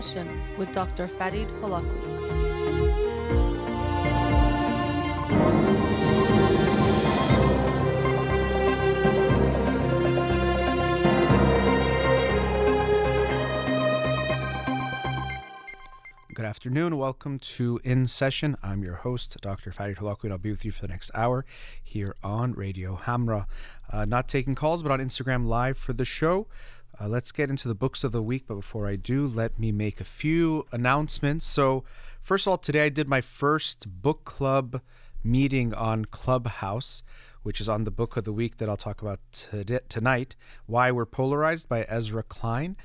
Session with Dr. Farid Holakwi. Good afternoon. Welcome to In Session. I'm your host, Dr. Farid Holakwi, and I'll be with you for the next hour here on Radio Hamra. Uh, not taking calls, but on Instagram Live for the show. Uh, let's get into the books of the week, but before I do, let me make a few announcements. So, first of all, today I did my first book club meeting on Clubhouse, which is on the book of the week that I'll talk about today, tonight Why We're Polarized by Ezra Klein.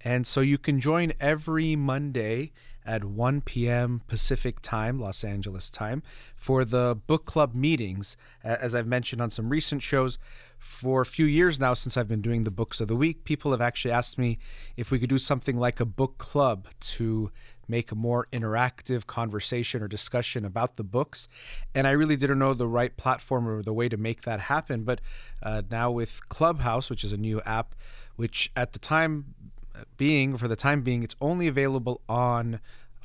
And so you can join every Monday at 1 p.m. Pacific time, Los Angeles time, for the book club meetings. As I've mentioned on some recent shows, for a few years now, since I've been doing the books of the week, people have actually asked me if we could do something like a book club to make a more interactive conversation or discussion about the books. And I really didn't know the right platform or the way to make that happen. But uh, now with Clubhouse, which is a new app, which at the time being, for the time being, it's only available on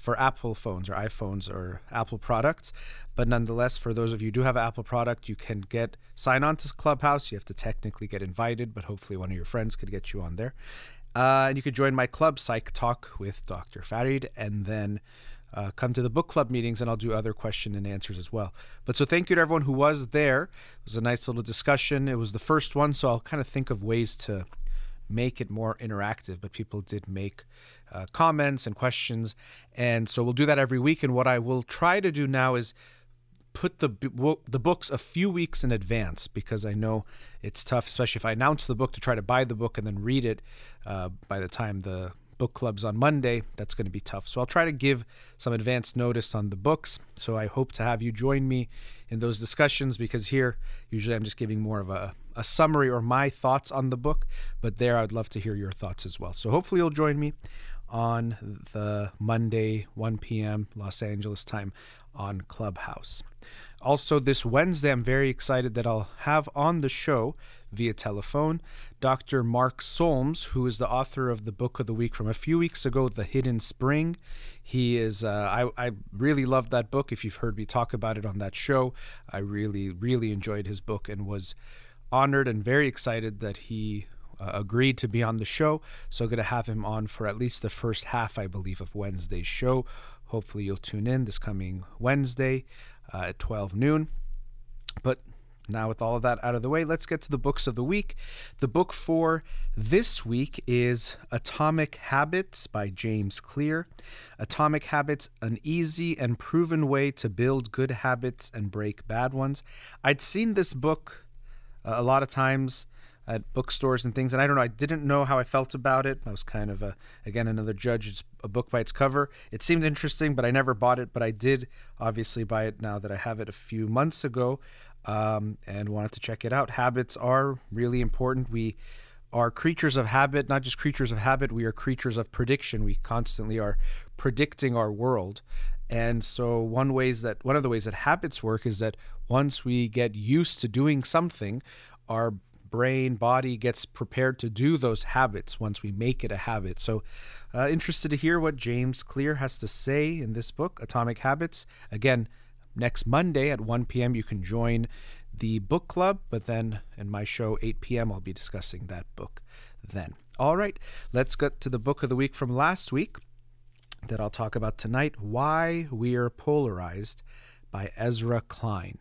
for Apple phones or iPhones or Apple products. But nonetheless, for those of you who do have Apple product, you can get sign on to Clubhouse. You have to technically get invited, but hopefully one of your friends could get you on there. Uh, and you could join my club, Psych Talk with Dr. Farid, and then uh, come to the book club meetings, and I'll do other question and answers as well. But so thank you to everyone who was there. It was a nice little discussion. It was the first one, so I'll kind of think of ways to make it more interactive, but people did make uh, comments and questions. And so we'll do that every week. And what I will try to do now is put the the books a few weeks in advance because I know it's tough, especially if I announce the book to try to buy the book and then read it uh, by the time the book club's on Monday. That's going to be tough. So I'll try to give some advance notice on the books. So I hope to have you join me in those discussions because here usually I'm just giving more of a a summary or my thoughts on the book, but there I'd love to hear your thoughts as well. So hopefully you'll join me on the Monday, 1 p.m. Los Angeles time on Clubhouse. Also, this Wednesday, I'm very excited that I'll have on the show via telephone Dr. Mark Solms, who is the author of the book of the week from a few weeks ago, The Hidden Spring. He is, uh, I, I really loved that book. If you've heard me talk about it on that show, I really, really enjoyed his book and was honored and very excited that he uh, agreed to be on the show. So going to have him on for at least the first half, I believe, of Wednesday's show. Hopefully you'll tune in this coming Wednesday uh, at 12 noon. But now, with all of that out of the way, let's get to the books of the week. The book for this week is Atomic Habits by James Clear. Atomic Habits, an easy and proven way to build good habits and break bad ones. I'd seen this book a lot of times at bookstores and things. And I don't know, I didn't know how I felt about it. I was kind of a, again, another judge. It's a book by its cover. It seemed interesting, but I never bought it. But I did obviously buy it now that I have it a few months ago um, and wanted to check it out. Habits are really important. We are creatures of habit, not just creatures of habit, we are creatures of prediction. We constantly are predicting our world. And so one ways that one of the ways that habits work is that once we get used to doing something, our brain body gets prepared to do those habits once we make it a habit. So uh, interested to hear what James Clear has to say in this book, Atomic Habits. Again, next Monday at 1 p.m. you can join the book club, but then in my show 8 p.m. I'll be discussing that book then. All right, let's get to the book of the week from last week that I'll talk about tonight Why We Are Polarized by Ezra Klein.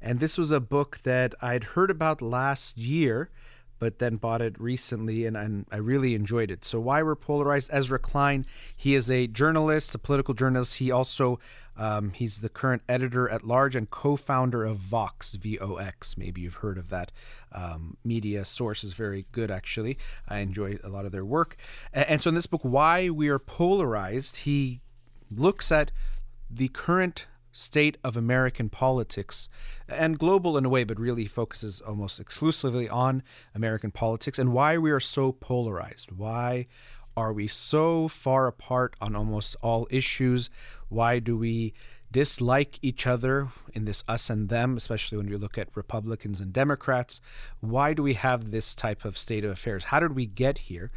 And this was a book that I'd heard about last year, but then bought it recently and, and I really enjoyed it. So, Why We're Polarized, Ezra Klein, he is a journalist, a political journalist. He also um, he's the current editor at large and co-founder of Vox, V-O-X. Maybe you've heard of that um, media source. is very good, actually. I enjoy a lot of their work. And, and so in this book, Why We Are Polarized, he looks at the current state of American politics and global in a way, but really focuses almost exclusively on American politics and why we are so polarized. Why are we so far apart on almost all issues? Why do we dislike each other in this us and them, especially when we look at Republicans and Democrats. Why do we have this type of state of affairs? How did we get here?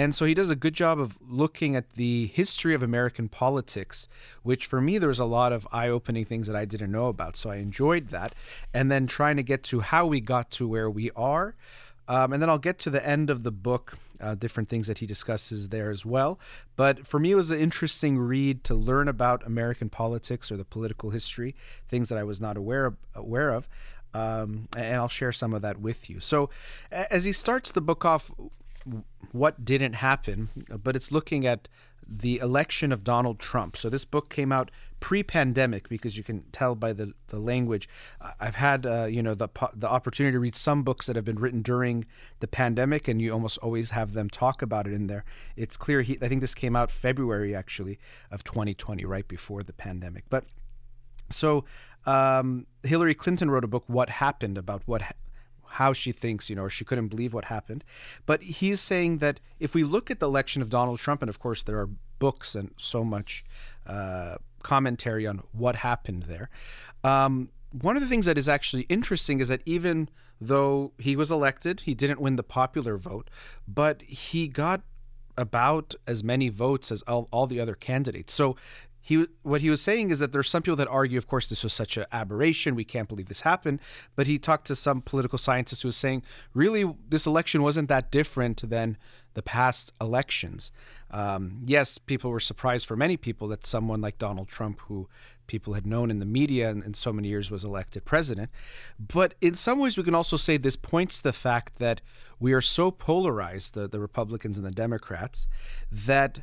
And so he does a good job of looking at the history of American politics, which for me, there was a lot of eye opening things that I didn't know about. So I enjoyed that. And then trying to get to how we got to where we are. Um, and then I'll get to the end of the book, uh, different things that he discusses there as well. But for me, it was an interesting read to learn about American politics or the political history, things that I was not aware of, aware of. Um, and I'll share some of that with you. So, as he starts the book off, what didn't happen, but it's looking at the election of Donald Trump. So this book came out pre-pandemic because you can tell by the, the language. I've had uh, you know the the opportunity to read some books that have been written during the pandemic, and you almost always have them talk about it in there. It's clear. He, I think this came out February actually of 2020, right before the pandemic. But so um, Hillary Clinton wrote a book, "What Happened," about what how she thinks, you know, she couldn't believe what happened. But he's saying that if we look at the election of Donald Trump, and of course there are books and so much uh, commentary on what happened there. Um, one of the things that is actually interesting is that even though he was elected, he didn't win the popular vote, but he got about as many votes as all, all the other candidates. So he what he was saying is that there's some people that argue, of course, this was such an aberration. We can't believe this happened. But he talked to some political scientists who was saying, really, this election wasn't that different than the past elections. Um, yes, people were surprised for many people that someone like Donald Trump, who people had known in the media in, in so many years, was elected president. But in some ways, we can also say this points to the fact that we are so polarized, the, the Republicans and the Democrats, that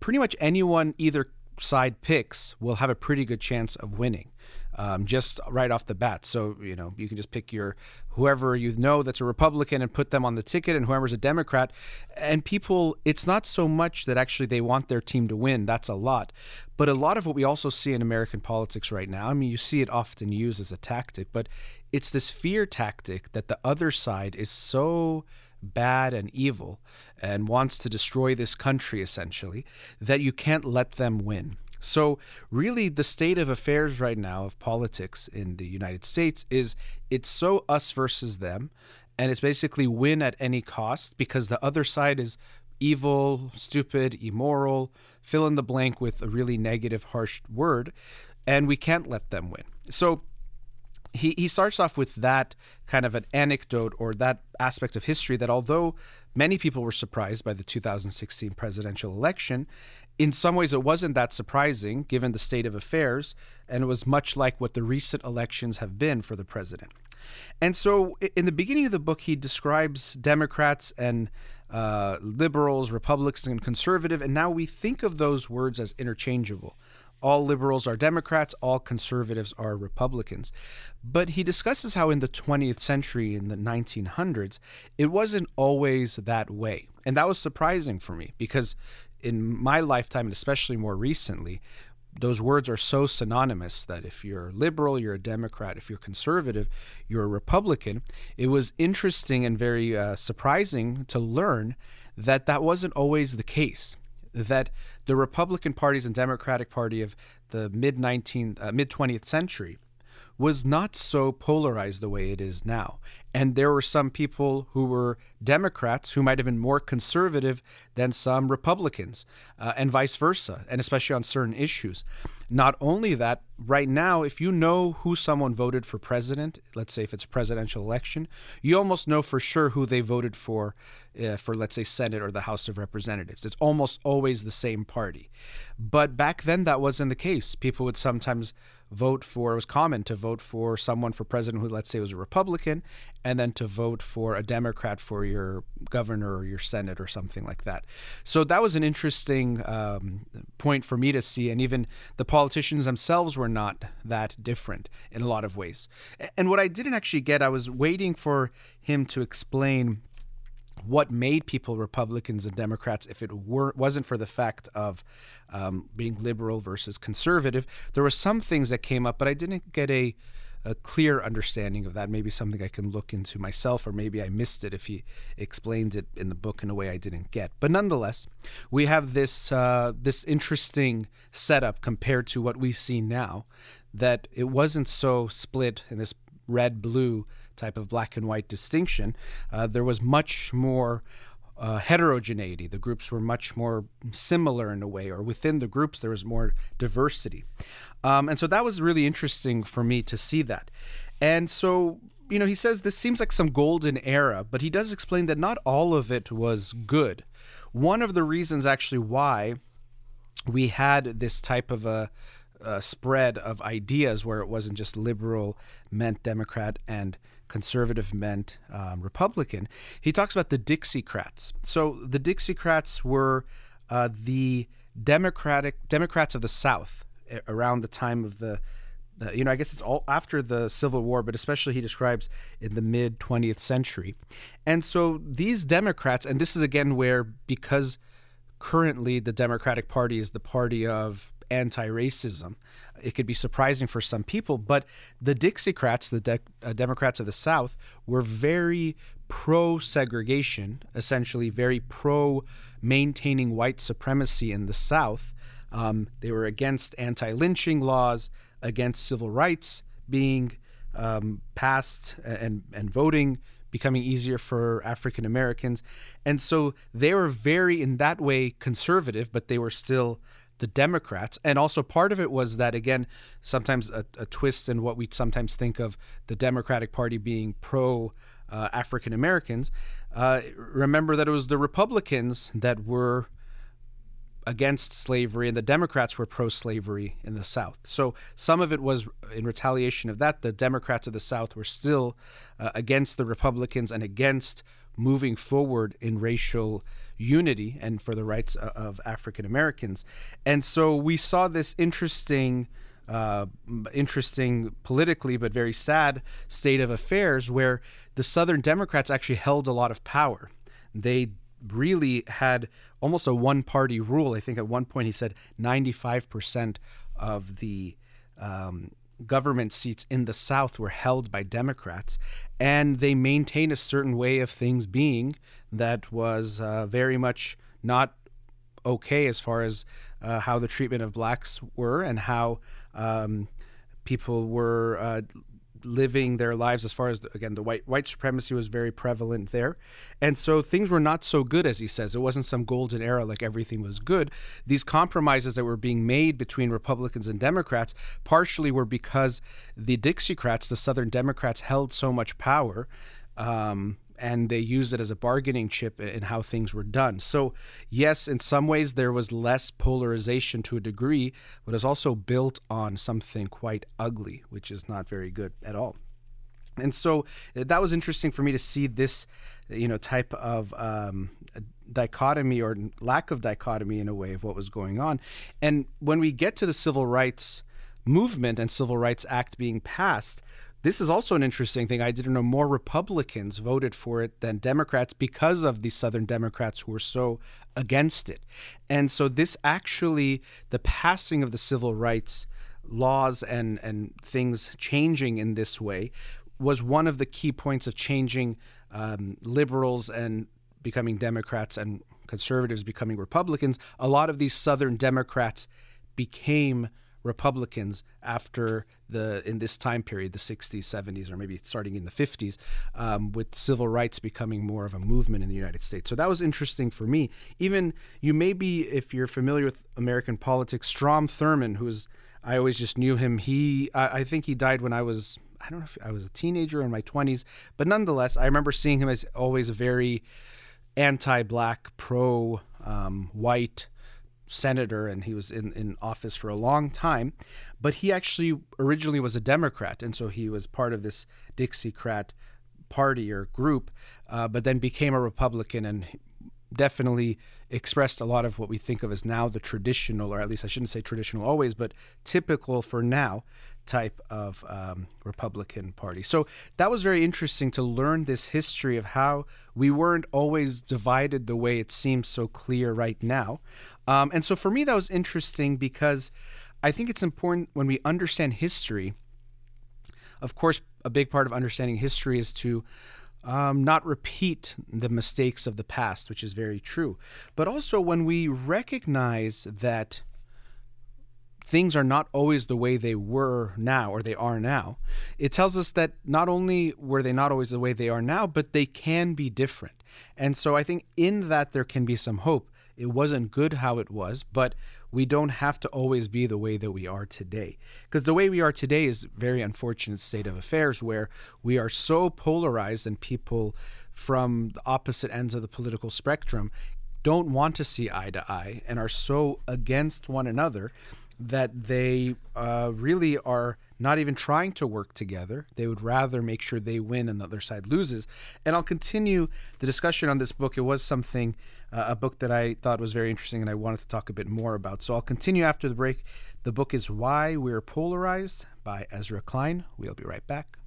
pretty much anyone either side picks will have a pretty good chance of winning. Um, just right off the bat. So, you know, you can just pick your whoever you know that's a Republican and put them on the ticket, and whoever's a Democrat. And people, it's not so much that actually they want their team to win. That's a lot. But a lot of what we also see in American politics right now, I mean, you see it often used as a tactic, but it's this fear tactic that the other side is so bad and evil and wants to destroy this country essentially, that you can't let them win. So, really, the state of affairs right now of politics in the United States is it's so us versus them, and it's basically win at any cost because the other side is evil, stupid, immoral, fill in the blank with a really negative, harsh word, and we can't let them win. So, he, he starts off with that kind of an anecdote or that aspect of history that although many people were surprised by the 2016 presidential election, in some ways it wasn't that surprising given the state of affairs, and it was much like what the recent elections have been for the president. And so in the beginning of the book, he describes Democrats and uh, liberals, Republicans, and conservative, and now we think of those words as interchangeable all liberals are Democrats, all conservatives are Republicans. But he discusses how in the 20th century, in the 1900s, it wasn't always that way. And that was surprising for me because in my lifetime, and especially more recently, those words are so synonymous that if you're liberal, you're a Democrat. If you're conservative, you're a Republican. It was interesting and very uh, surprising to learn that that wasn't always the case that the Republican parties and Democratic Party of the mid 19th, uh, mid 20th century was not so polarized the way it is now. And there were some people who were Democrats who might have been more conservative than some Republicans, uh, and vice versa, and especially on certain issues. Not only that, right now, if you know who someone voted for president, let's say if it's a presidential election, you almost know for sure who they voted for, uh, for let's say Senate or the House of Representatives. It's almost always the same party. But back then, that wasn't the case. People would sometimes vote for, it was common to vote for someone for president who, let's say, was a Republican, and then to vote for a Democrat for your governor or your Senate or something like that. So that was an interesting um, point for me to see. And even the politicians themselves were not that different in a lot of ways. And what I didn't actually get, I was waiting for him to explain what made people Republicans and Democrats if it were wasn't for the fact of um, being liberal versus conservative. There were some things that came up, but I didn't get a a clear understanding of that. Maybe something I can look into myself, or maybe I missed it if he explained it in the book in a way I didn't get. But nonetheless, we have this uh, this interesting setup compared to what we see now. That it wasn't so split in this red blue type of black and white distinction. Uh, there was much more uh, heterogeneity. The groups were much more similar in a way, or within the groups, there was more diversity. Um, and so that was really interesting for me to see that. And so, you know, he says this seems like some golden era, but he does explain that not all of it was good. One of the reasons, actually, why we had this type of a, a spread of ideas where it wasn't just liberal meant Democrat and conservative meant um, Republican. He talks about the Dixiecrats. So the Dixiecrats were uh, the Democratic Democrats of the South around the time of the uh, you know, I guess it's all after the Civil War, but especially he describes in the mid 20th century. And so these Democrats, and this is again where, because currently the Democratic Party is the party of anti racism, it could be surprising for some people, but the Dixiecrats, the de- uh, Democrats of the South, were very pro segregation, essentially very pro maintaining white supremacy in the South. Um, they were against anti lynching laws, against civil rights being um, passed and, and voting becoming easier for African Americans. And so they were very, in that way, conservative, but they were still the Democrats. And also part of it was that, again, sometimes a, a twist in what we sometimes think of the Democratic Party being pro uh, African Americans. Uh, remember that it was the Republicans that were against slavery and the Democrats were pro slavery in the South. So some of it was in retaliation of that. The Democrats of the South were still uh, against the Republicans and against moving forward in racial unity and for the rights of African Americans. And so we saw this interesting. Uh, interesting politically, but very sad state of affairs where the Southern Democrats actually held a lot of power. They really had almost a one party rule. I think at one point he said 95% of the um, government seats in the South were held by Democrats, and they maintained a certain way of things being that was uh, very much not okay as far as uh, how the treatment of blacks were and how um, people were uh, living their lives as far as again the white white supremacy was very prevalent there. And so things were not so good as he says. It wasn't some golden era like everything was good. These compromises that were being made between republicans and democrats partially were because the dixiecrats the southern democrats held so much power um, and they used it as a bargaining chip in how things were done. So, yes, in some ways there was less polarization to a degree, but it's also built on something quite ugly, which is not very good at all. And so uh, that was interesting for me to see this, you know, type of um, dichotomy or lack of dichotomy in a way of what was going on. And when we get to the civil rights movement and civil rights act being passed, this is also an interesting thing. I didn't know more Republicans voted for it than Democrats because of the Southern Democrats who were so against it. And so, this actually, the passing of the civil rights laws and, and things changing in this way was one of the key points of changing um, liberals and becoming Democrats and conservatives becoming Republicans. A lot of these Southern Democrats became Republicans after the in this time period, the 60s, 70s, or maybe starting in the 50s, um, with civil rights becoming more of a movement in the United States. So that was interesting for me. Even you may be, if you're familiar with American politics, Strom Thurmond, who's I always just knew him. He I, I think he died when I was I don't know if I was a teenager in my 20s, but nonetheless, I remember seeing him as always a very anti-black, pro-white. Um, senator and he was in, in office for a long time. But he actually originally was a Democrat, and so he was part of this Dixiecrat party or group, uh, but then became a Republican and definitely expressed a lot of what we think of as now the traditional, or at least I shouldn't say traditional always, but typical for now type of um, Republican Party. So that was very interesting to learn this history of how we weren't always divided the way it seems so clear right now. Um, and so for me, that was interesting because I think it's important when we understand history. of course, a big part of understanding history is to um, not repeat the mistakes of the past, which is very true. But also, when we recognize that things are not always the way they were now or they are now, it tells us that not only were they not always the way they are now, but they can be different. And so I think in that there can be some hope. It wasn't good how it was, but we don't have to always be the way that we are today. Because the way we are today is a very unfortunate state of affairs where we are so polarized and people from the opposite ends of the political spectrum don't want to see eye to eye and are so against one another that they uh, really are not even trying to work together. They would rather make sure they win and the other side loses. And I'll continue the discussion on this book. It was something, uh, a book that I thought was very interesting and I wanted to talk a bit more about. So I'll continue after the break. The book is Why We're Polarized by Ezra Klein. We'll be right back.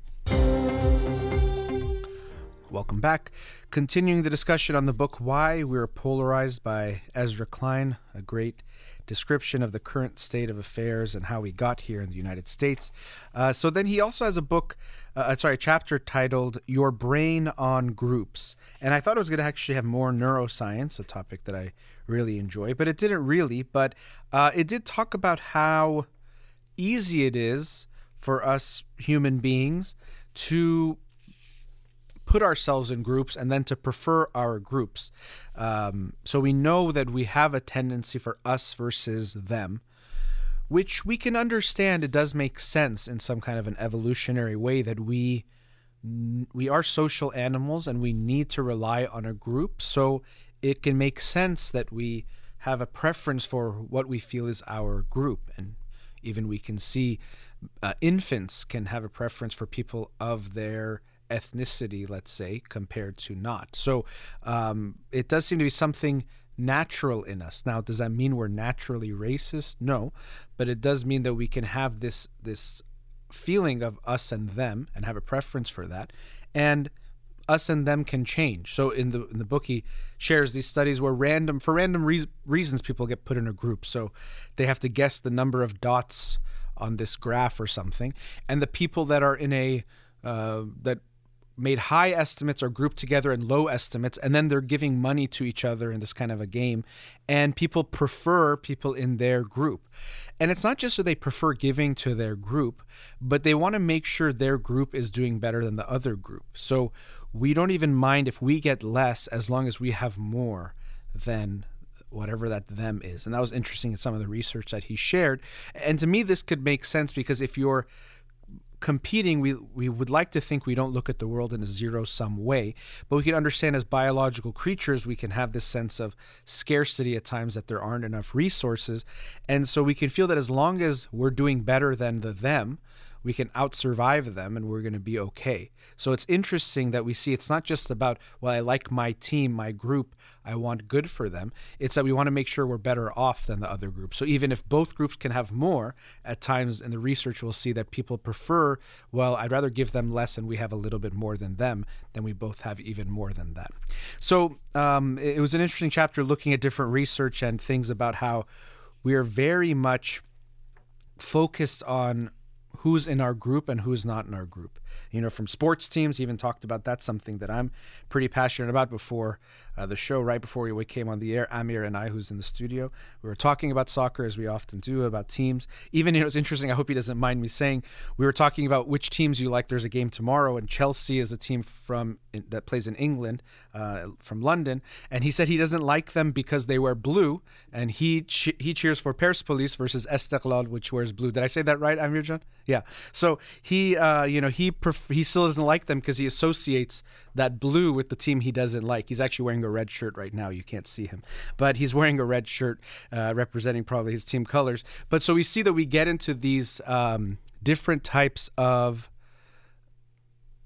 Welcome back. Continuing the discussion on the book Why We're Polarized by Ezra Klein, a great description of the current state of affairs and how we got here in the United States. Uh, so then he also has a book, uh, uh sorry, a chapter titled Your Brain on Groups. And I thought it was going to actually have more neuroscience, a topic that I really enjoy, but it didn't really. But uh, it did talk about how easy it is for us human beings to put ourselves in groups and then to prefer our groups. Um, so we know that we have a tendency for us versus them, which we can understand. It does make sense in some kind of an evolutionary way that we we are social animals and we need to rely on a group. So it can make sense that we have a preference for what we feel is our group and even we can see uh, infants can have a preference for people of their ethnicity, let's say, compared to not. So um, it does seem to be something natural in us. Now, does that mean we're naturally racist? No, but it does mean that we can have this this feeling of us and them and have a preference for that, and us and them can change. So in the in the book, he shares these studies where random for random re- reasons people get put in a group. So they have to guess the number of dots on this graph or something, and the people that are in a uh, that made high estimates are grouped together in low estimates and then they're giving money to each other in this kind of a game and people prefer people in their group. And it's not just that they prefer giving to their group but they want to make sure their group is doing better than the other group. So we don't even mind if we get less as long as we have more than whatever that them is. And that was interesting in some of the research that he shared. And to me this could make sense because if you're competing, we we would like to think we don't look at the world in a zero sum way, but we can understand as biological creatures, we can have this sense of scarcity at times that there aren't enough resources, and so we can feel that as long as we're doing better than the them, we can outsurvive them and we're going to be okay. So it's interesting that we see it's not just about, well, I like my team, my group, I want good for them. It's that we want to make sure we're better off than the other group. So even if both groups can have more, at times in the research we'll see that people prefer, well, I'd rather give them less and we have a little bit more than them, than we both have even more than that. So um, it was an interesting chapter looking at different research and things about how we are very much focused on who's in our group and who's not in our group. You know, from sports teams, even talked about that's something that I'm pretty passionate about before uh, the show, right before we came on the air. Amir and I, who's in the studio, we were talking about soccer as we often do, about teams. Even, you know, it's interesting. I hope he doesn't mind me saying we were talking about which teams you like. There's a game tomorrow, and Chelsea is a team from that plays in England, uh, from London. And he said he doesn't like them because they wear blue, and he he cheers for Persepolis versus Esteghlal, which wears blue. Did I say that right, Amir John? Yeah. So he, uh, you know, he pref- he still doesn't like them because he associates that blue with the team he doesn't like. He's actually wearing a red shirt right now. You can't see him, but he's wearing a red shirt uh, representing probably his team colors. But so we see that we get into these um, different types of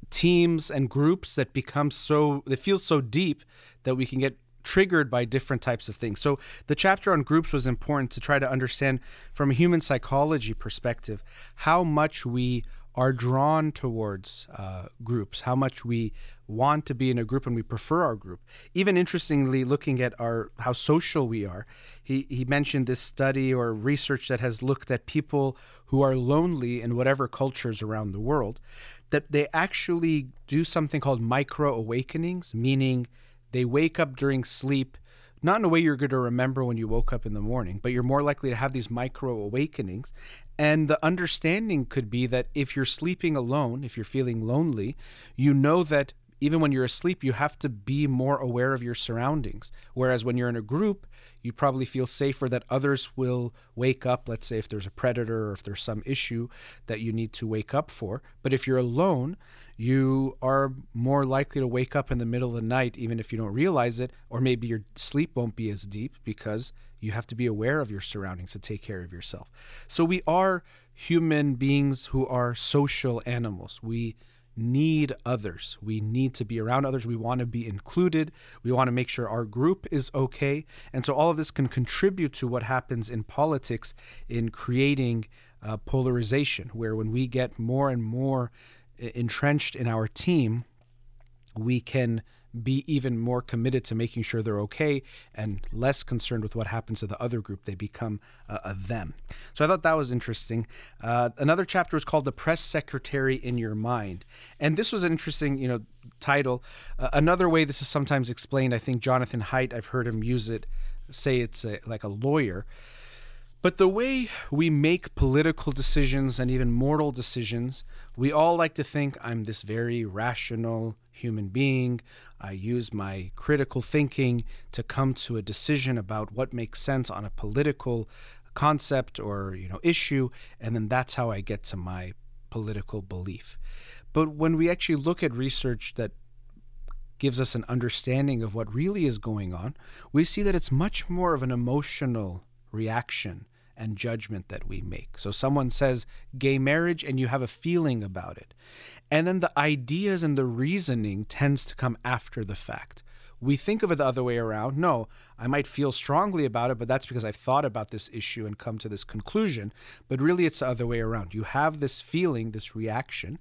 teams and groups that become so they feel so deep that we can get triggered by different types of things. So the chapter on groups was important to try to understand from a human psychology perspective how much we are drawn towards uh, groups, how much we want to be in a group and we prefer our group. Even interestingly, looking at our how social we are, he, he mentioned this study or research that has looked at people who are lonely in whatever cultures around the world, that they actually do something called micro awakenings, meaning they wake up during sleep not in a way you're going to remember when you woke up in the morning, but you're more likely to have these micro awakenings. And the understanding could be that if you're sleeping alone, if you're feeling lonely, you know that even when you're asleep, you have to be more aware of your surroundings. Whereas when you're in a group, you probably feel safer that others will wake up. Let's say if there's a predator or if there's some issue that you need to wake up for. But if you're alone, you are more likely to wake up in the middle of the night, even if you don't realize it, or maybe your sleep won't be as deep because you have to be aware of your surroundings to take care of yourself. So we are human beings who are social animals. We need others. We need to be around others. We want to be included. We want to make sure our group is okay. And so all of this can contribute to what happens in politics in creating uh, polarization, where when we get more and more entrenched in our team, we can be even more committed to making sure they're okay and less concerned with what happens to the other group. They become a, a them. So I thought that was interesting. Uh, another chapter was called "The Press Secretary in Your Mind," and this was an interesting, you know, title. Uh, another way this is sometimes explained, I think Jonathan Haidt, I've heard him use it, say it's a, like a lawyer. But the way we make political decisions and even moral decisions, we all like to think I'm this very rational human being. I use my critical thinking to come to a decision about what makes sense on a political concept or you know issue and then that's how I get to my political belief. But when we actually look at research that gives us an understanding of what really is going on, we see that it's much more of an emotional reaction and judgment that we make. So someone says gay marriage and you have a feeling about it. And then the ideas and the reasoning tends to come after the fact. We think of it the other way around. No, I might feel strongly about it, but that's because I've thought about this issue and come to this conclusion. But really, it's the other way around. You have this feeling, this reaction,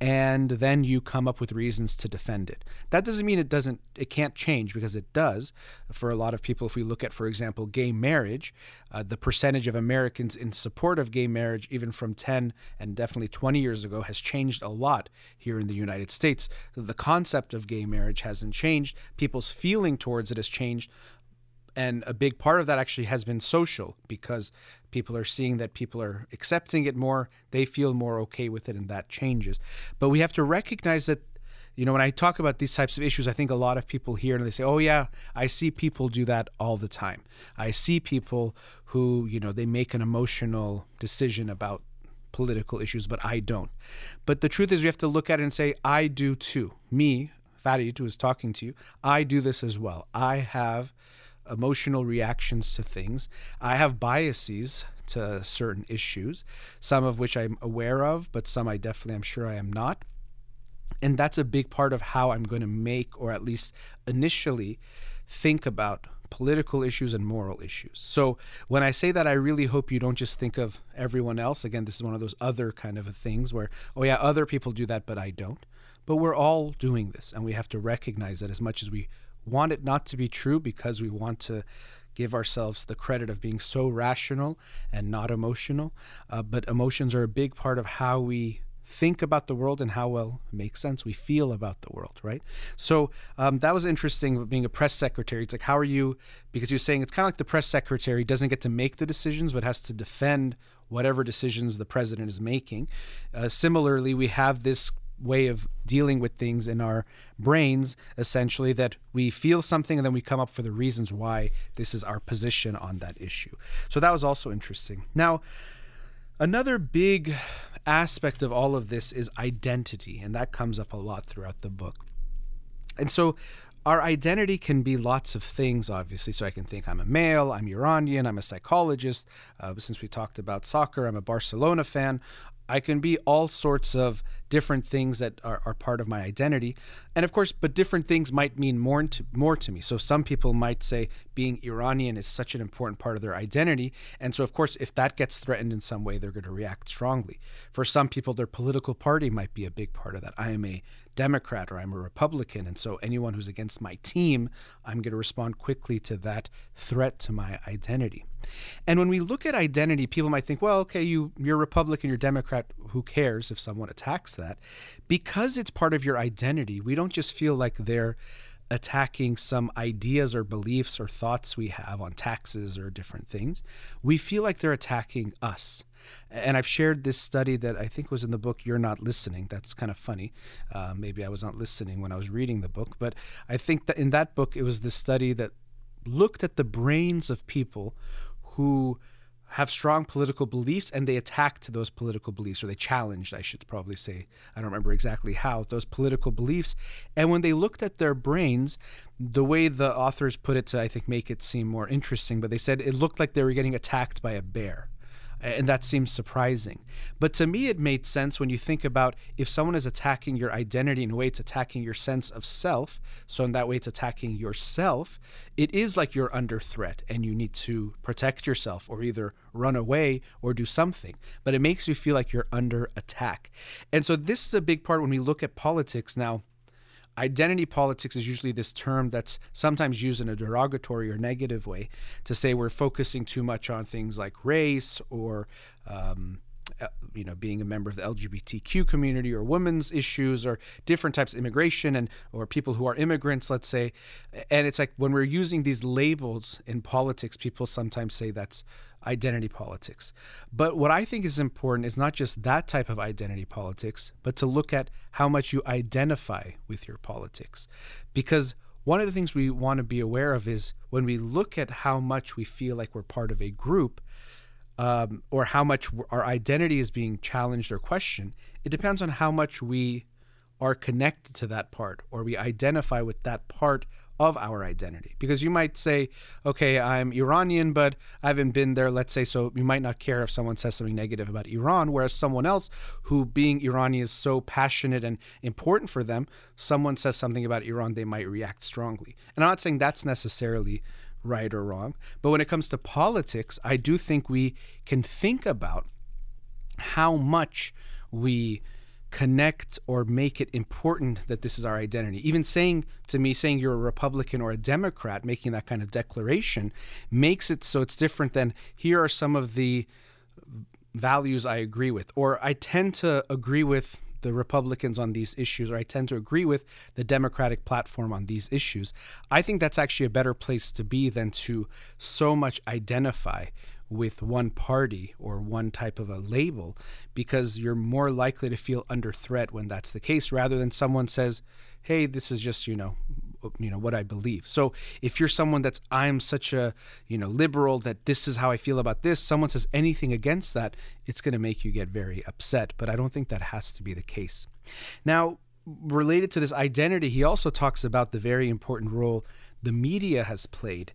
and then you come up with reasons to defend it. That doesn't mean it doesn't it can't change because it does. For a lot of people if we look at for example gay marriage, uh, the percentage of Americans in support of gay marriage even from 10 and definitely 20 years ago has changed a lot here in the United States. The concept of gay marriage hasn't changed. People's feeling towards it has changed, and a big part of that actually has been social because people are seeing that people are accepting it more they feel more okay with it and that changes. But we have to recognize that you know when i talk about these types of issues i think a lot of people hear and they say oh yeah i see people do that all the time. I see people who you know they make an emotional decision about political issues but i don't. But the truth is we have to look at it and say i do too. Me Farid, who is talking to you, I do this as well. I have emotional reactions to things. I have biases to certain issues, some of which I'm aware of, but some I definitely am sure I am not. And that's a big part of how I'm going to make, or at least initially, think about political issues and moral issues. So when I say that, I really hope you don't just think of everyone else. Again, this is one of those other kind of things where, oh, yeah, other people do that, but I don't. But we're all doing this, and we have to recognize that as much as we want it not to be true because we want to give ourselves the credit of being so rational and not emotional. Uh, but emotions are a big part of how we think about the world and how well it makes sense we feel about the world, right? So um, that was interesting being a press secretary. It's like, how are you? Because you're saying it's kind of like the press secretary doesn't get to make the decisions, but has to defend whatever decisions the president is making. Uh, similarly, we have this way of dealing with things in our brains essentially that we feel something and then we come up for the reasons why this is our position on that issue so that was also interesting now another big aspect of all of this is identity and that comes up a lot throughout the book and so our identity can be lots of things, obviously. So I can think I'm a male, I'm Iranian, I'm a psychologist. Uh, since we talked about soccer, I'm a Barcelona fan. I can be all sorts of different things that are, are part of my identity. And of course, but different things might mean more to, more to me. So some people might say being Iranian is such an important part of their identity. And so, of course, if that gets threatened in some way, they're going to react strongly. For some people, their political party might be a big part of that. I am a Democrat or I'm a Republican. And so anyone who's against my team, I'm going to respond quickly to that threat to my identity. And when we look at identity, people might think, well, okay, you, you're Republican, you're Democrat, who cares if someone attacks that? Because it's part of your identity, we don't just feel like they're attacking some ideas or beliefs or thoughts we have on taxes or different things. We feel like they're attacking us. And I've shared this study that I think was in the book You're Not Listening. That's kind of funny. Uh, maybe I was not listening when I was reading the book. But I think that in that book, it was the study that looked at the brains of people who have strong political beliefs and they attacked those political beliefs or they challenged i should probably say. I don't remember exactly how those political beliefs. And when they looked at their brains the way the authors put it to i think make it seem more interesting but they said it looked like they were getting attacked by a bear and that seems surprising. But to me, it made sense when you think about if someone is attacking your identity in a way, it's attacking your sense of self. So, in that way, it's attacking yourself. It is like you're under threat and you need to protect yourself or either run away or do something. But it makes you feel like you're under attack. And so, this is a big part when we look at politics now identity politics is usually this term that's sometimes used in a derogatory or negative way to say we're focusing too much on things like race or um, uh, you know being a member of the LGBTQ community or women's issues or different types of immigration and or people who are immigrants let's say. And it's like when we're using these labels in politics people sometimes say that's identity politics. But what I think is important is not just that type of identity politics, but to look at how much you identify with your politics. Because one of the things we want to be aware of is when we look at how much we feel like we're part of a group, um, or how much our identity is being challenged or questioned, it depends on how much we are connected to that part or we identify with that part of our identity. Because you might say, okay, I'm Iranian, but I haven't been there, let's say, so you might not care if someone says something negative about Iran. Whereas someone else who, being Iranian, is so passionate and important for them, someone says something about Iran, they might react strongly. And I'm not saying that's necessarily right or wrong. But when it comes to politics, I do think we can think about how much we connect or make it important that this is our identity. Even saying to me, saying you're a Republican or a Democrat, making that kind of declaration makes it so it's different than here are some of the values I agree with, or I tend to agree with the Republicans on these issues, or I tend to agree with the Democratic platform on these issues. I think that's actually a better place to be than to so much identify with one party or one type of a label because you're more likely to feel under threat when that's the case rather than someone says hey this is just you know you know what I believe. So if you're someone that's I'm such a you know liberal that this is how I feel about this, someone says anything against that, it's going to make you get very upset. But I don't think that has to be the case. Now, related to this identity, he also talks about the very important role the media has played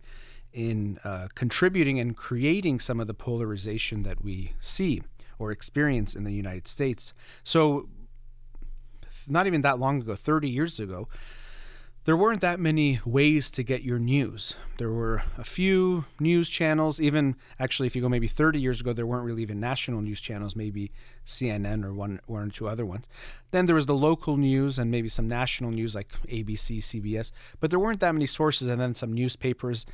in uh, contributing and creating some of the polarization that we see or experience in the United States. So, not even that long ago, 30 years ago, there weren't that many ways to get your news. There were a few news channels, even actually, if you go maybe 30 years ago, there weren't really even national news channels, maybe CNN or one, one or two other ones. Then there was the local news and maybe some national news like ABC, CBS, but there weren't that many sources and then some newspapers.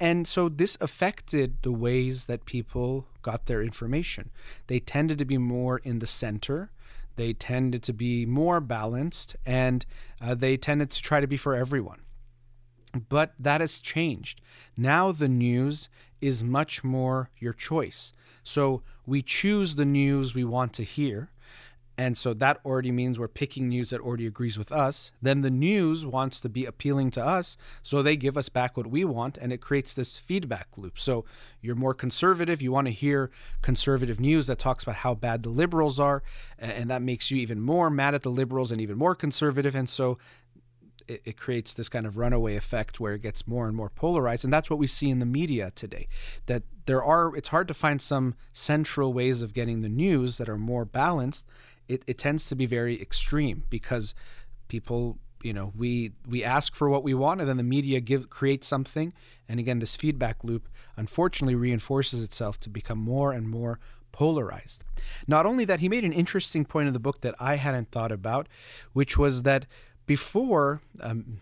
And so this affected the ways that people got their information. They tended to be more in the center they tended to be more balanced and uh, they tended to try to be for everyone. But that has changed. Now the news is much more your choice. So we choose the news we want to hear. And so that already means we're picking news that already agrees with us. Then the news wants to be appealing to us. So they give us back what we want, and it creates this feedback loop. So you're more conservative. You want to hear conservative news that talks about how bad the liberals are. And that makes you even more mad at the liberals and even more conservative. And so it, it, creates this kind of runaway effect where it gets more and more polarized and that's what we see in the media today that there are it's hard to find some central ways of getting the news that are more balanced it, it tends to be very extreme because people you know we we ask for what we want and then the media give create something. And again this feedback loop unfortunately reinforces itself to become more and more polarized. Not only that he made an interesting point in the book that i hadn't thought about which was that before um,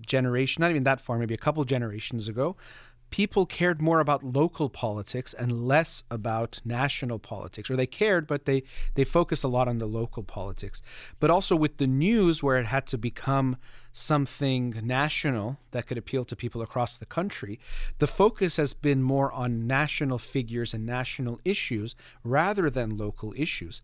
generation not even that far maybe a couple generations ago people cared more about local politics and less about national politics or they cared but they they focused a lot on the local politics. But also with the news where it had to become something national that could appeal to people across the country the focus has been more on national figures and national issues rather than local issues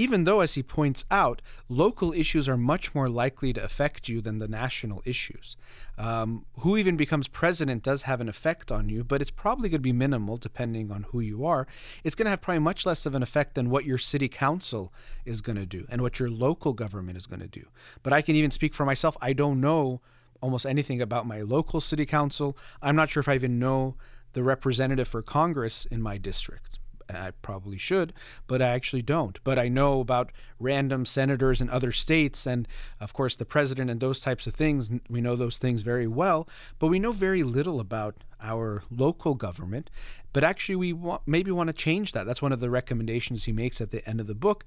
even though, as he points out, local issues are much more likely to affect you than the national issues. Um, who even becomes president does have an effect on you, but it's probably going to be minimal depending on who you are. It's going to have probably much less of an effect than what your city council is going to do and what your local government is going to do. But I can even speak for myself. I don't know almost anything about my local city council. I'm not sure if I even know the representative for Congress in my district. I probably should, but I actually don't. But I know about random senators in other states, and of course, the president and those types of things. We know those things very well, but we know very little about our local government. But actually, we want, maybe want to change that. That's one of the recommendations he makes at the end of the book,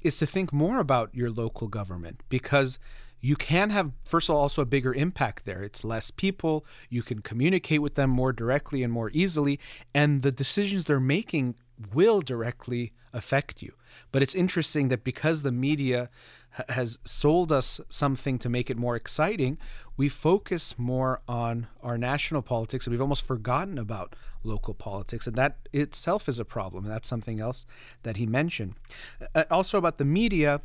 is to think more about your local government because you can have first of all also a bigger impact there it's less people you can communicate with them more directly and more easily and the decisions they're making will directly affect you. But it's interesting that because the media ha- has sold us something to make it more exciting, we focus more on our national politics and we've almost forgotten about local politics. And that itself is a problem. And that's something else that he mentioned. Uh, also, about the media,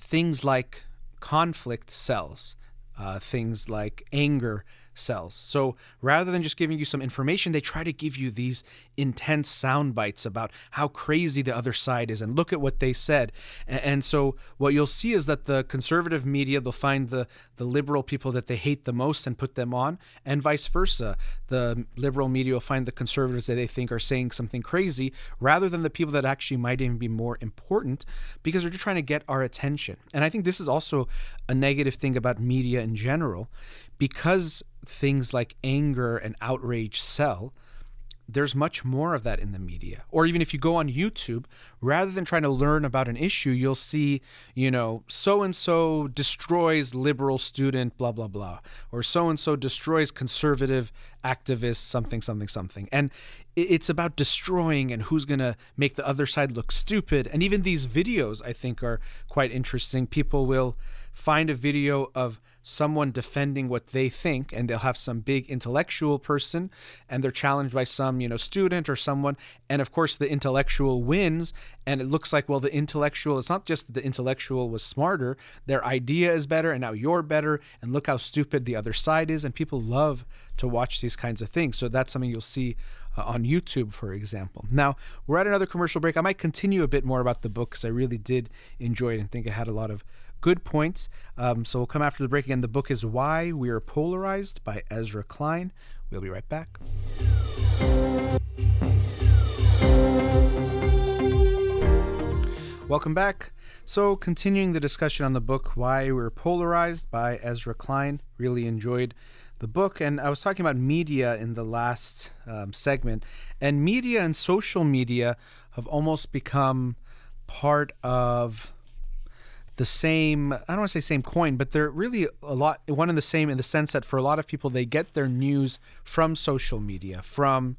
things like conflict sells, uh, things like anger sells. So rather than just giving you some information, they try to give you these intense sound bites about how crazy the other side is and look at what they said. And, so what you'll see is that the conservative media, they'll find the, the liberal people that they hate the most and put them on, and vice versa. The liberal media will find the conservatives that they think are saying something crazy rather than the people that actually might even be more important because they're just trying to get our attention. And I think this is also a negative thing about media in general because things like anger and outrage sell, there's much more of that in the media. Or even if you go on YouTube, rather than trying to learn about an issue, you'll see, you know, so and so destroys liberal student, blah, blah, blah. Or so and so destroys conservative activist, something, something, something. And it's about destroying and who's going to make the other side look stupid. And even these videos, I think, are quite interesting. People will find a video of someone defending what they think and they'll have some big intellectual person and they're challenged by some you know student or someone and of course the intellectual wins and it looks like well the intellectual it's not just that the intellectual was smarter their idea is better and now you're better and look how stupid the other side is and people love to watch these kinds of things so that's something you'll see uh, on YouTube, for example. Now, we're at another commercial break. I might continue a bit more about the book because I really did enjoy it and think it had a lot of good points. Um, so we'll come after the break again. The book is Why We Are Polarized by Ezra Klein. We'll be right back. Welcome back. So, continuing the discussion on the book Why We're Polarized by Ezra Klein. Really enjoyed the book. And I was talking about media in the last um, segment. And media and social media have almost become part of the same i don't want to say same coin but they're really a lot one and the same in the sense that for a lot of people they get their news from social media from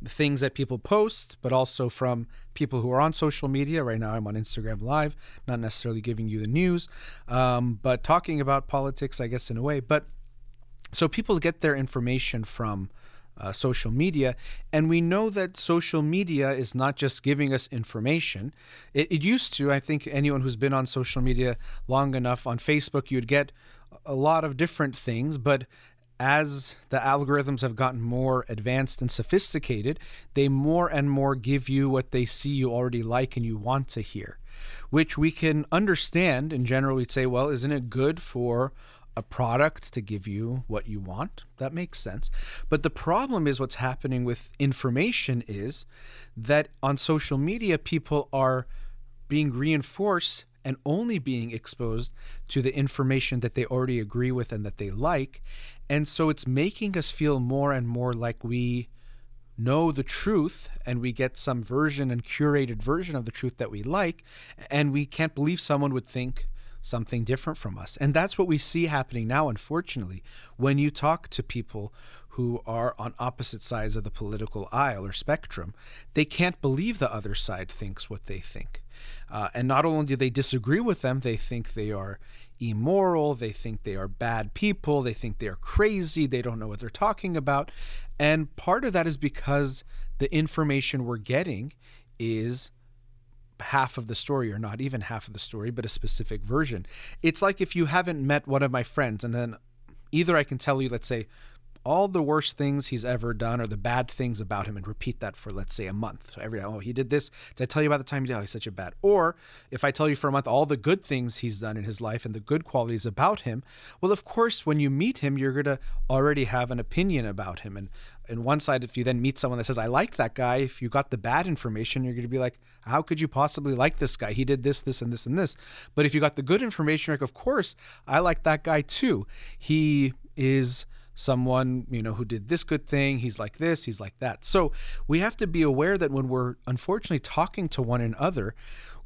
the things that people post but also from people who are on social media. Right now i'm on instagram live not necessarily giving you the news um, but talking about politics i guess in a way. But so people get their information from uh, social media. And we know that social media is not just giving us information. It, it, used to, I think anyone who's been on social media long enough, on Facebook, you'd get a lot of different things. But as the algorithms have gotten more advanced and sophisticated, they more and more give you what they see you already like and you want to hear, which we can understand. In general, we'd say, well, isn't it good for a product to give you what you want. That makes sense. But the problem is what's happening with information is that on social media, people are being reinforced and only being exposed to the information that they already agree with and that they like. And so it's making us feel more and more like we know the truth and we get some version and curated version of the truth that we like. And we can't believe someone would think something different from us. And that's what we see happening now, unfortunately, when you talk to people who are on opposite sides of the political aisle or spectrum. They can't believe the other side thinks what they think. Uh, and not only do they disagree with them, they think they are immoral, they think they are bad people, they think they are crazy, they don't know what they're talking about. And part of that is because the information we're getting is half of the story or not even half of the story but a specific version it's like if you haven't met one of my friends and then either i can tell you let's say all the worst things he's ever done or the bad things about him and repeat that for let's say a month. So every oh he did this. Did I tell you about the time he did? Oh, he's such a bad. Or if I tell you for a month all the good things he's done in his life and the good qualities about him, well, of course, when you meet him, you're gonna already have an opinion about him. And in one side, if you then meet someone that says I like that guy, if you got the bad information, you're gonna be like, how could you possibly like this guy? He did this, this, and this, and this. But if you got the good information, like of course I like that guy too. He is someone you know who did this good thing he's like this he's like that so we have to be aware that when we're unfortunately talking to one another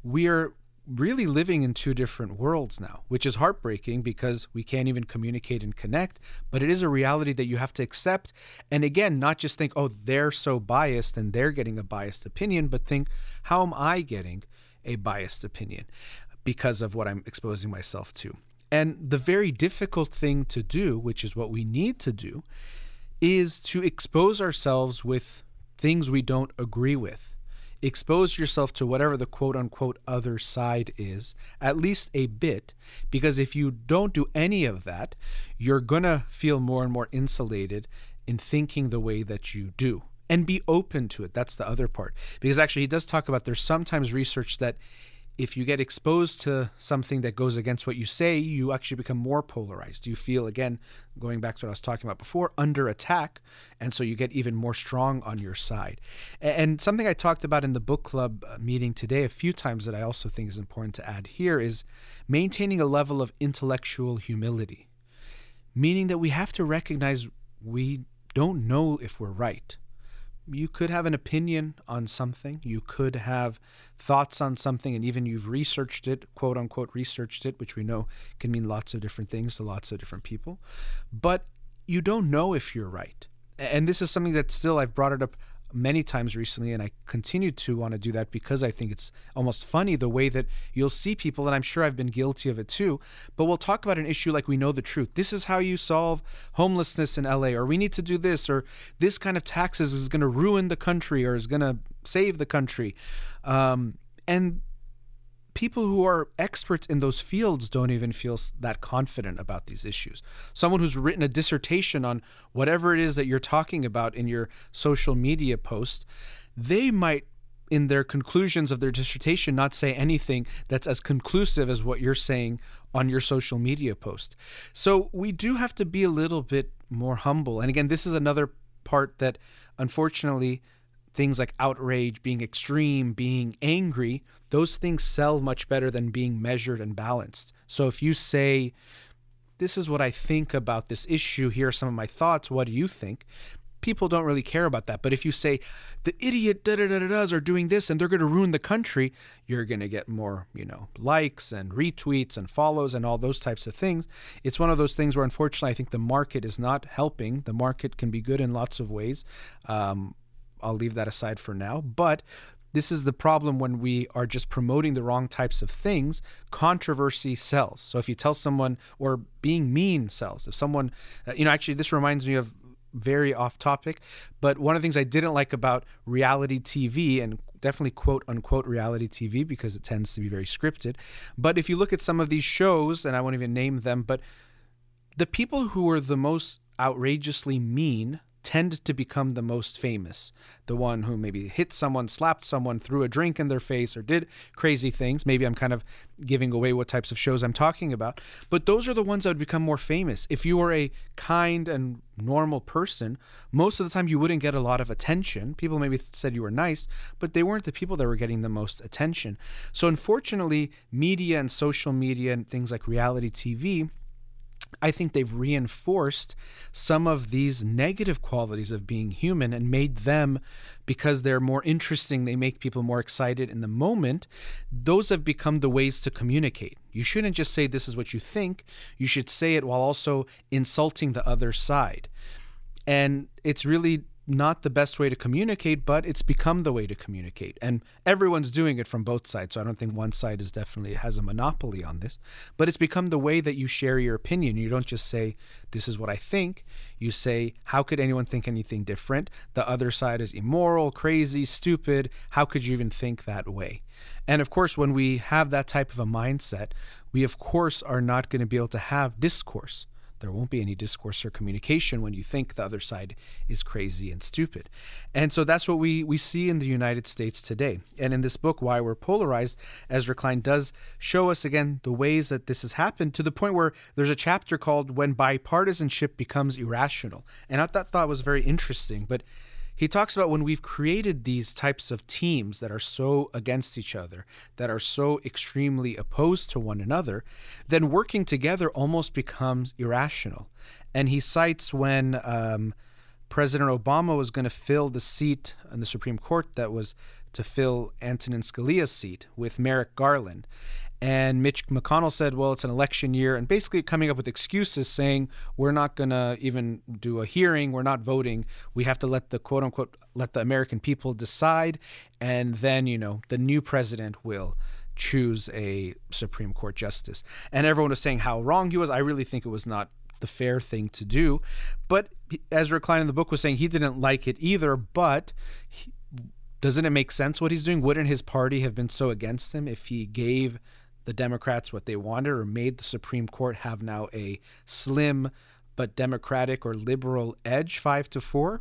we are really living in two different worlds now which is heartbreaking because we can't even communicate and connect but it is a reality that you have to accept and again not just think oh they're so biased and they're getting a biased opinion but think how am i getting a biased opinion because of what i'm exposing myself to and the very difficult thing to do, which is what we need to do, is to expose ourselves with things we don't agree with. Expose yourself to whatever the quote unquote other side is, at least a bit, because if you don't do any of that, you're going to feel more and more insulated in thinking the way that you do. And be open to it. That's the other part. Because actually, he does talk about there's sometimes research that if you get exposed to something that goes against what you say, you actually become more polarized. You feel, again, going back to what I was talking about before, under attack. And so you get even more strong on your side. And something I talked about in the book club uh, meeting today a few times that I also think is important to add here is maintaining a level of intellectual humility, meaning that we have to recognize we don't know if we're right you could have an opinion on something. You could have thoughts on something, and even you've researched it, quote unquote, researched it, which we know can mean lots of different things to lots of different people. But you don't know if you're right. And this is something that still I've brought it up many times recently, and I continue to want to do that because I think it's almost funny the way that you'll see people, and I'm sure I've been guilty of it too. But we'll talk about an issue like we know the truth. This is how you solve homelessness in LA, or we need to do this, or this kind of taxes is going to ruin the country or is going to save the country. Um, and people who are experts in those fields don't even feel that confident about these issues. Someone who's written a dissertation on whatever it is that you're talking about in your social media post, they might in their conclusions of their dissertation not say anything that's as conclusive as what you're saying on your social media post. So we do have to be a little bit more humble. And again, this is another part that unfortunately things like outrage, being extreme, being angry, those things sell much better than being measured and balanced. So if you say, This is what I think about this issue, here are some of my thoughts, what do you think? People don't really care about that. But if you say, The idiot da da da da's are doing this and they're going to ruin the country, you're going to get more, you know, likes and retweets and follows and all those types of things. It's one of those things where, unfortunately, I think the market is not helping. The market can be good in lots of ways. Um, I'll leave that aside for now. But this is the problem when we are just promoting the wrong types of things. Controversy sells. So if you tell someone, or being mean sells. If someone, uh, you know, actually, this reminds me of very off topic, but one of the things I didn't like about reality TV and definitely quote unquote reality TV because it tends to be very scripted. But if you look at some of these shows, and I won't even name them, but the people who are the most outrageously mean tend to become the most famous. The one who maybe hit someone, slapped someone, threw a drink in their face, or did crazy things. Maybe I'm kind of giving away what types of shows I'm talking about. But those are the ones that would become more famous. If you were a kind and normal person, most of the time you wouldn't get a lot of attention. People maybe said you were nice, but they weren't the people that were getting the most attention. So unfortunately, media and social media and things like reality TV I think they've reinforced some of these negative qualities of being human and made them, because they're more interesting, they make people more excited in the moment. Those have become the ways to communicate. You shouldn't just say this is what you think, you should say it while also insulting the other side. And it's really not the best way to communicate, but it's become the way to communicate. And everyone's doing it from both sides. So I don't think one side is definitely has a monopoly on this, but it's become the way that you share your opinion. You don't just say, This is what I think. You say, How could anyone think anything different? The other side is immoral, crazy, stupid. How could you even think that way? And of course, when we have that type of a mindset, we of course are not going to be able to have discourse there won't be any discourse or communication when you think the other side is crazy and stupid. And so that's what we, we see in the United States today. And in this book, Why We're Polarized, Ezra Klein does show us again the ways that this has happened to the point where there's a chapter called When Bipartisanship Becomes Irrational. And I thought that was very interesting. But he talks about when we've created these types of teams that are so against each other, that are so extremely opposed to one another, then working together almost becomes irrational. And he cites when um, President Obama was going to fill the seat in the Supreme Court that was to fill Antonin Scalia's seat with Merrick Garland. And Mitch McConnell said, well, it's an election year, and basically coming up with excuses saying, we're not going to even do a hearing, we're not voting. We have to let the quote unquote, let the American people decide. And then, you know, the new president will choose a Supreme Court justice. And everyone was saying how wrong he was. I really think it was not the fair thing to do. But Ezra Klein in the book was saying he didn't like it either, but. He, doesn't it make sense what he's doing? Wouldn't his party have been so against him if he gave the Democrats what they wanted or made the Supreme Court have now a slim but democratic or liberal edge, five to four.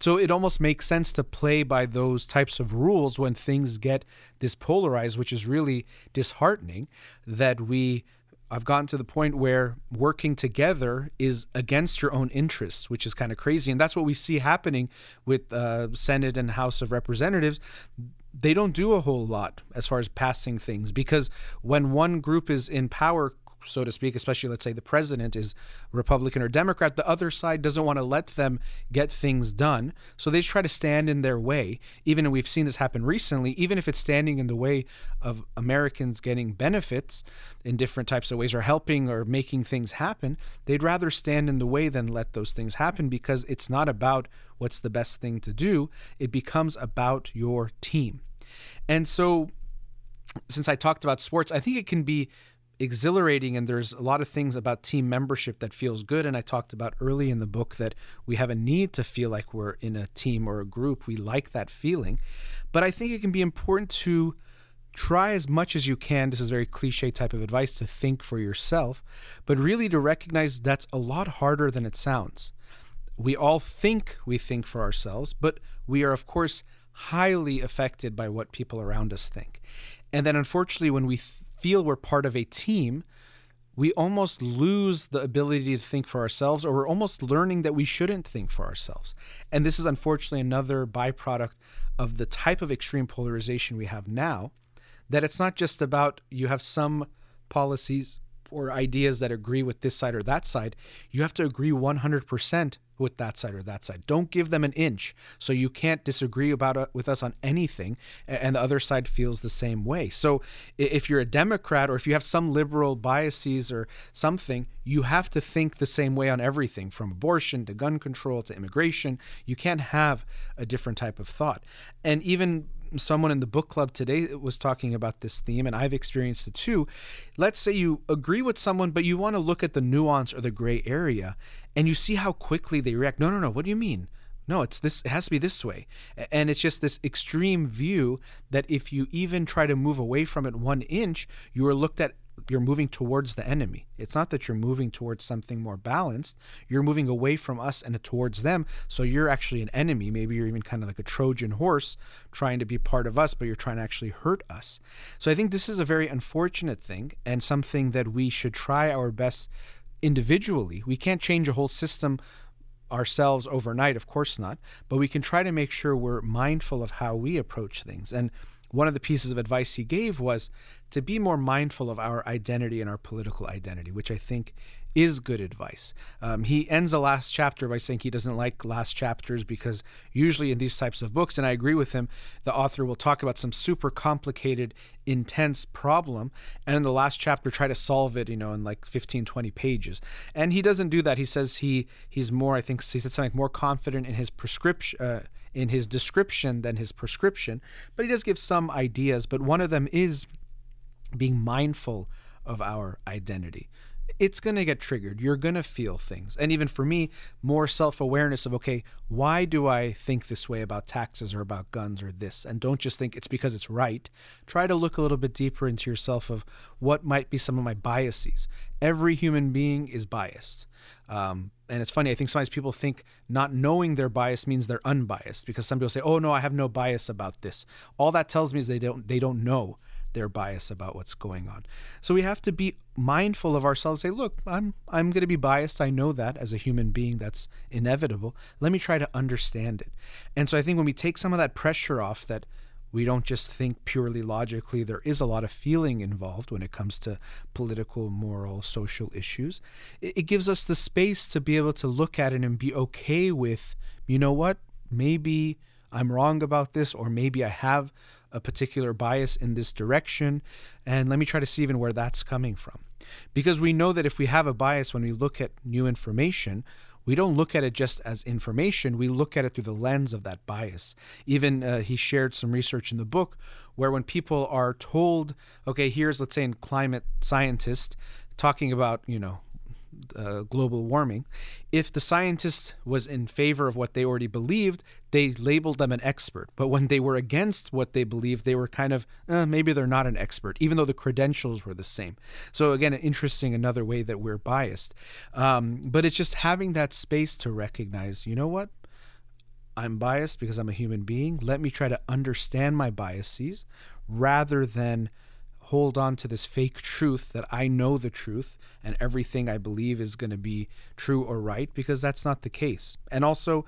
So it almost makes sense to play by those types of rules when things get this polarized, which is really disheartening that we I've gotten to the point where working together is against your own interests, which is kind of crazy. And that's what we see happening with uh, Senate and House of Representatives they don't do a whole lot as far as passing things because when one group is in power so to speak, especially let's say the president is Republican or Democrat, the other side doesn't want to let them get things done. So they try to stand in their way. Even we've seen this happen recently, even if it's standing in the way of Americans getting benefits in different types of ways or helping or making things happen, they'd rather stand in the way than let those things happen because it's not about what's the best thing to do. It becomes about your team. And so, since I talked about sports, I think it can be exhilarating and there's a lot of things about team membership that feels good. And I talked about early in the book that we have a need to feel like we're in a team or a group. We like that feeling. But I think it can be important to try as much as you can this is very cliche type of advice to think for yourself but really to recognize that's a lot harder than it sounds. We all think we think for ourselves but we are of course highly affected by what people around us think. And then, unfortunately, when we feel we're part of a team, we almost lose the ability to think for ourselves, or we're almost learning that we shouldn't think for ourselves. And this is unfortunately another byproduct of the type of extreme polarization we have now. That it's not just about you have some policies or ideas that agree with this side or that side. You have to agree 100% with that side or that side. Don't give them an inch. So you can't disagree about uh, with us on anything and the other side feels the same way. So if you're a Democrat or if you have some liberal biases or something, you have to think the same way on everything from abortion to gun control to immigration. You can't have a different type of thought. And even someone in the book club today was talking about this theme, and I've experienced it too. Let's say you agree with someone, but you want to look at the nuance or the gray area, and you see how quickly they react. No, no, no. What do you mean? No, it's this. It has to be this way, and it's just this extreme view that if you even try to move away from it one inch, you are looked at you're moving towards the enemy. It's not that you're moving towards something more balanced. You're moving away from us and towards them. So you're actually an enemy. Maybe you're even kind of like a Trojan horse trying to be part of us, but you're trying to actually hurt us. So I think this is a very unfortunate thing and something that we should try our best individually. We can't change a whole system ourselves overnight, of course not, but we can try to make sure we're mindful of how we approach things. And one of the pieces of advice he gave was to be more mindful of our identity and our political identity, which I think is good advice. Um, he ends the last chapter by saying he doesn't like last chapters because usually in these types of books, and I agree with him, the author will talk about some super complicated, intense problem, and in the last chapter try to solve it, you know, in like 15, 20 pages. And he doesn't do that. He says he he's more, I think he said something like more confident in his prescription. Uh, in his description than his prescription, but he does give some ideas. But one of them is being mindful of our identity it's going to get triggered. You're going to feel things. And even for me, more self awareness of, okay, why do I think this way about taxes or about guns or this? And don't just think it's because it's right. Try to look a little bit deeper into yourself of what might be some of my biases. Every human being is biased. Um, and it's funny, I think sometimes people think not knowing their bias means they're unbiased because some people say, oh, no, I have no bias about this. All that tells me is they don't, they don't know their bias about what's going on. So we have to be mindful of ourselves. Say, look, I'm I'm going to be biased. I know that as a human being, that's inevitable. Let me try to understand it. And so I think when we take some of that pressure off, that we don't just think purely logically. There is a lot of feeling involved when it comes to political, moral, social issues. It, gives us the space to be able to look at it and be okay with, you know what, maybe I'm wrong about this, or maybe I have a particular bias in this direction. And let me try to see even where that's coming from. Because we know that if we have a bias when we look at new information, we don't look at it just as information, we look at it through the lens of that bias. Even uh, he shared some research in the book where when people are told, okay, here's, let's say, a climate scientist talking about, you know, uh, global warming, if the scientist was in favor of what they already believed, they labeled them an expert. But when they were against what they believed, they were kind of, eh, maybe they're not an expert, even though the credentials were the same. So, again, interesting, another way that we're biased. Um, but it's just having that space to recognize, you know what? I'm biased because I'm a human being. Let me try to understand my biases rather than hold on to this fake truth that I know the truth and everything I believe is going to be true or right because that's not the case. And also,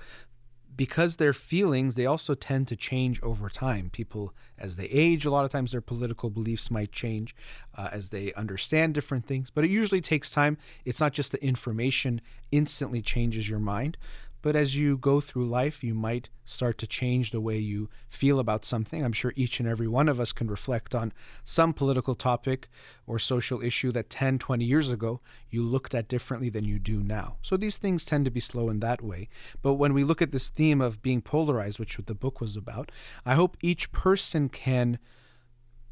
because their feelings, they also tend to change over time. People, as they age, a lot of times their political beliefs might change uh, as they understand different things, but it usually takes time. It's not just the information instantly changes your mind. But as you go through life, you might start to change the way you feel about something. I'm sure each and every one of us can reflect on some political topic or social issue that 10, 20 years ago you looked at differently than you do now. So these things tend to be slow in that way. But when we look at this theme of being polarized, which the book was about, I hope each person can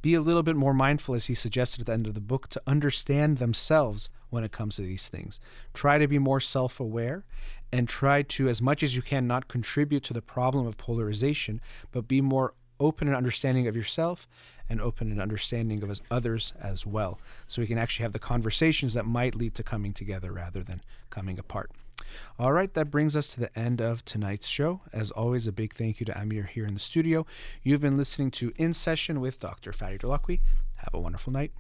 be a little bit more mindful, as he suggested at the end of the book, to understand themselves when it comes to these things. Try to be more self aware and try to, as much as you can, not contribute to the problem of polarization, but be more open and understanding of yourself and open and understanding of others as well. So we can actually have the conversations that might lead to coming together rather than coming apart. All right, that brings us to the end of tonight's show. As always, a big thank you to Amir here in the studio. You've been listening to In Session with Dr. Fadi Dolakwi. Have a wonderful night.